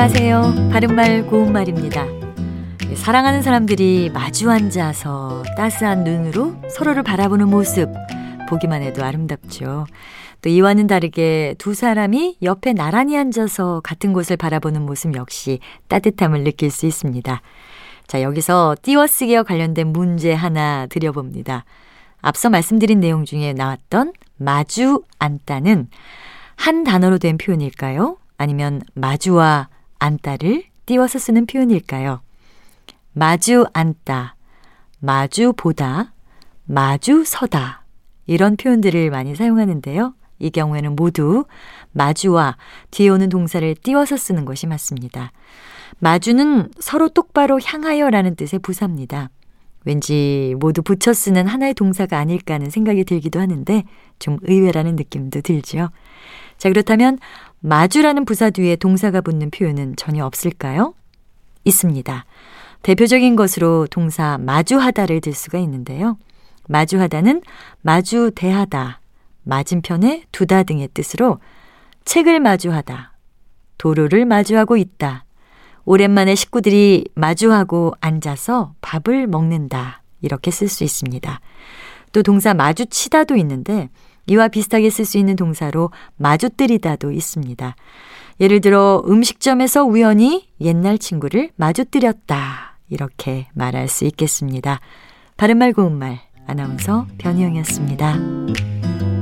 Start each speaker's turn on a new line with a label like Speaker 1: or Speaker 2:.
Speaker 1: 안녕하세요. 바른말 고운말입니다. 사랑하는 사람들이 마주 앉아서 따스한 눈으로 서로를 바라보는 모습 보기만 해도 아름답죠. 또 이와는 다르게 두 사람이 옆에 나란히 앉아서 같은 곳을 바라보는 모습 역시 따뜻함을 느낄 수 있습니다. 자, 여기서 띄어쓰기와 관련된 문제 하나 드려봅니다. 앞서 말씀드린 내용 중에 나왔던 마주 앉다는 한 단어로 된 표현일까요? 아니면 마주와 앉다를 띄워서 쓰는 표현일까요? 마주 앉다, 마주 보다, 마주 서다. 이런 표현들을 많이 사용하는데요. 이 경우에는 모두 마주와 뒤에 오는 동사를 띄워서 쓰는 것이 맞습니다. 마주는 서로 똑바로 향하여 라는 뜻의 부사입니다. 왠지 모두 붙여 쓰는 하나의 동사가 아닐까 하는 생각이 들기도 하는데 좀 의외라는 느낌도 들죠. 자, 그렇다면 마주라는 부사 뒤에 동사가 붙는 표현은 전혀 없을까요? 있습니다. 대표적인 것으로 동사 마주하다를 들 수가 있는데요. 마주하다는 마주 대하다, 맞은편에 두다 등의 뜻으로 책을 마주하다, 도로를 마주하고 있다, 오랜만에 식구들이 마주하고 앉아서 밥을 먹는다. 이렇게 쓸 수 있습니다. 또 동사 마주치다도 있는데 이와 비슷하게 쓸 수 있는 동사로 마주뜨리다도 있습니다. 예를 들어 음식점에서 우연히 옛날 친구를 마주뜨렸다. 이렇게 말할 수 있겠습니다. 바른말 고운말 아나운서 변희영이었습니다.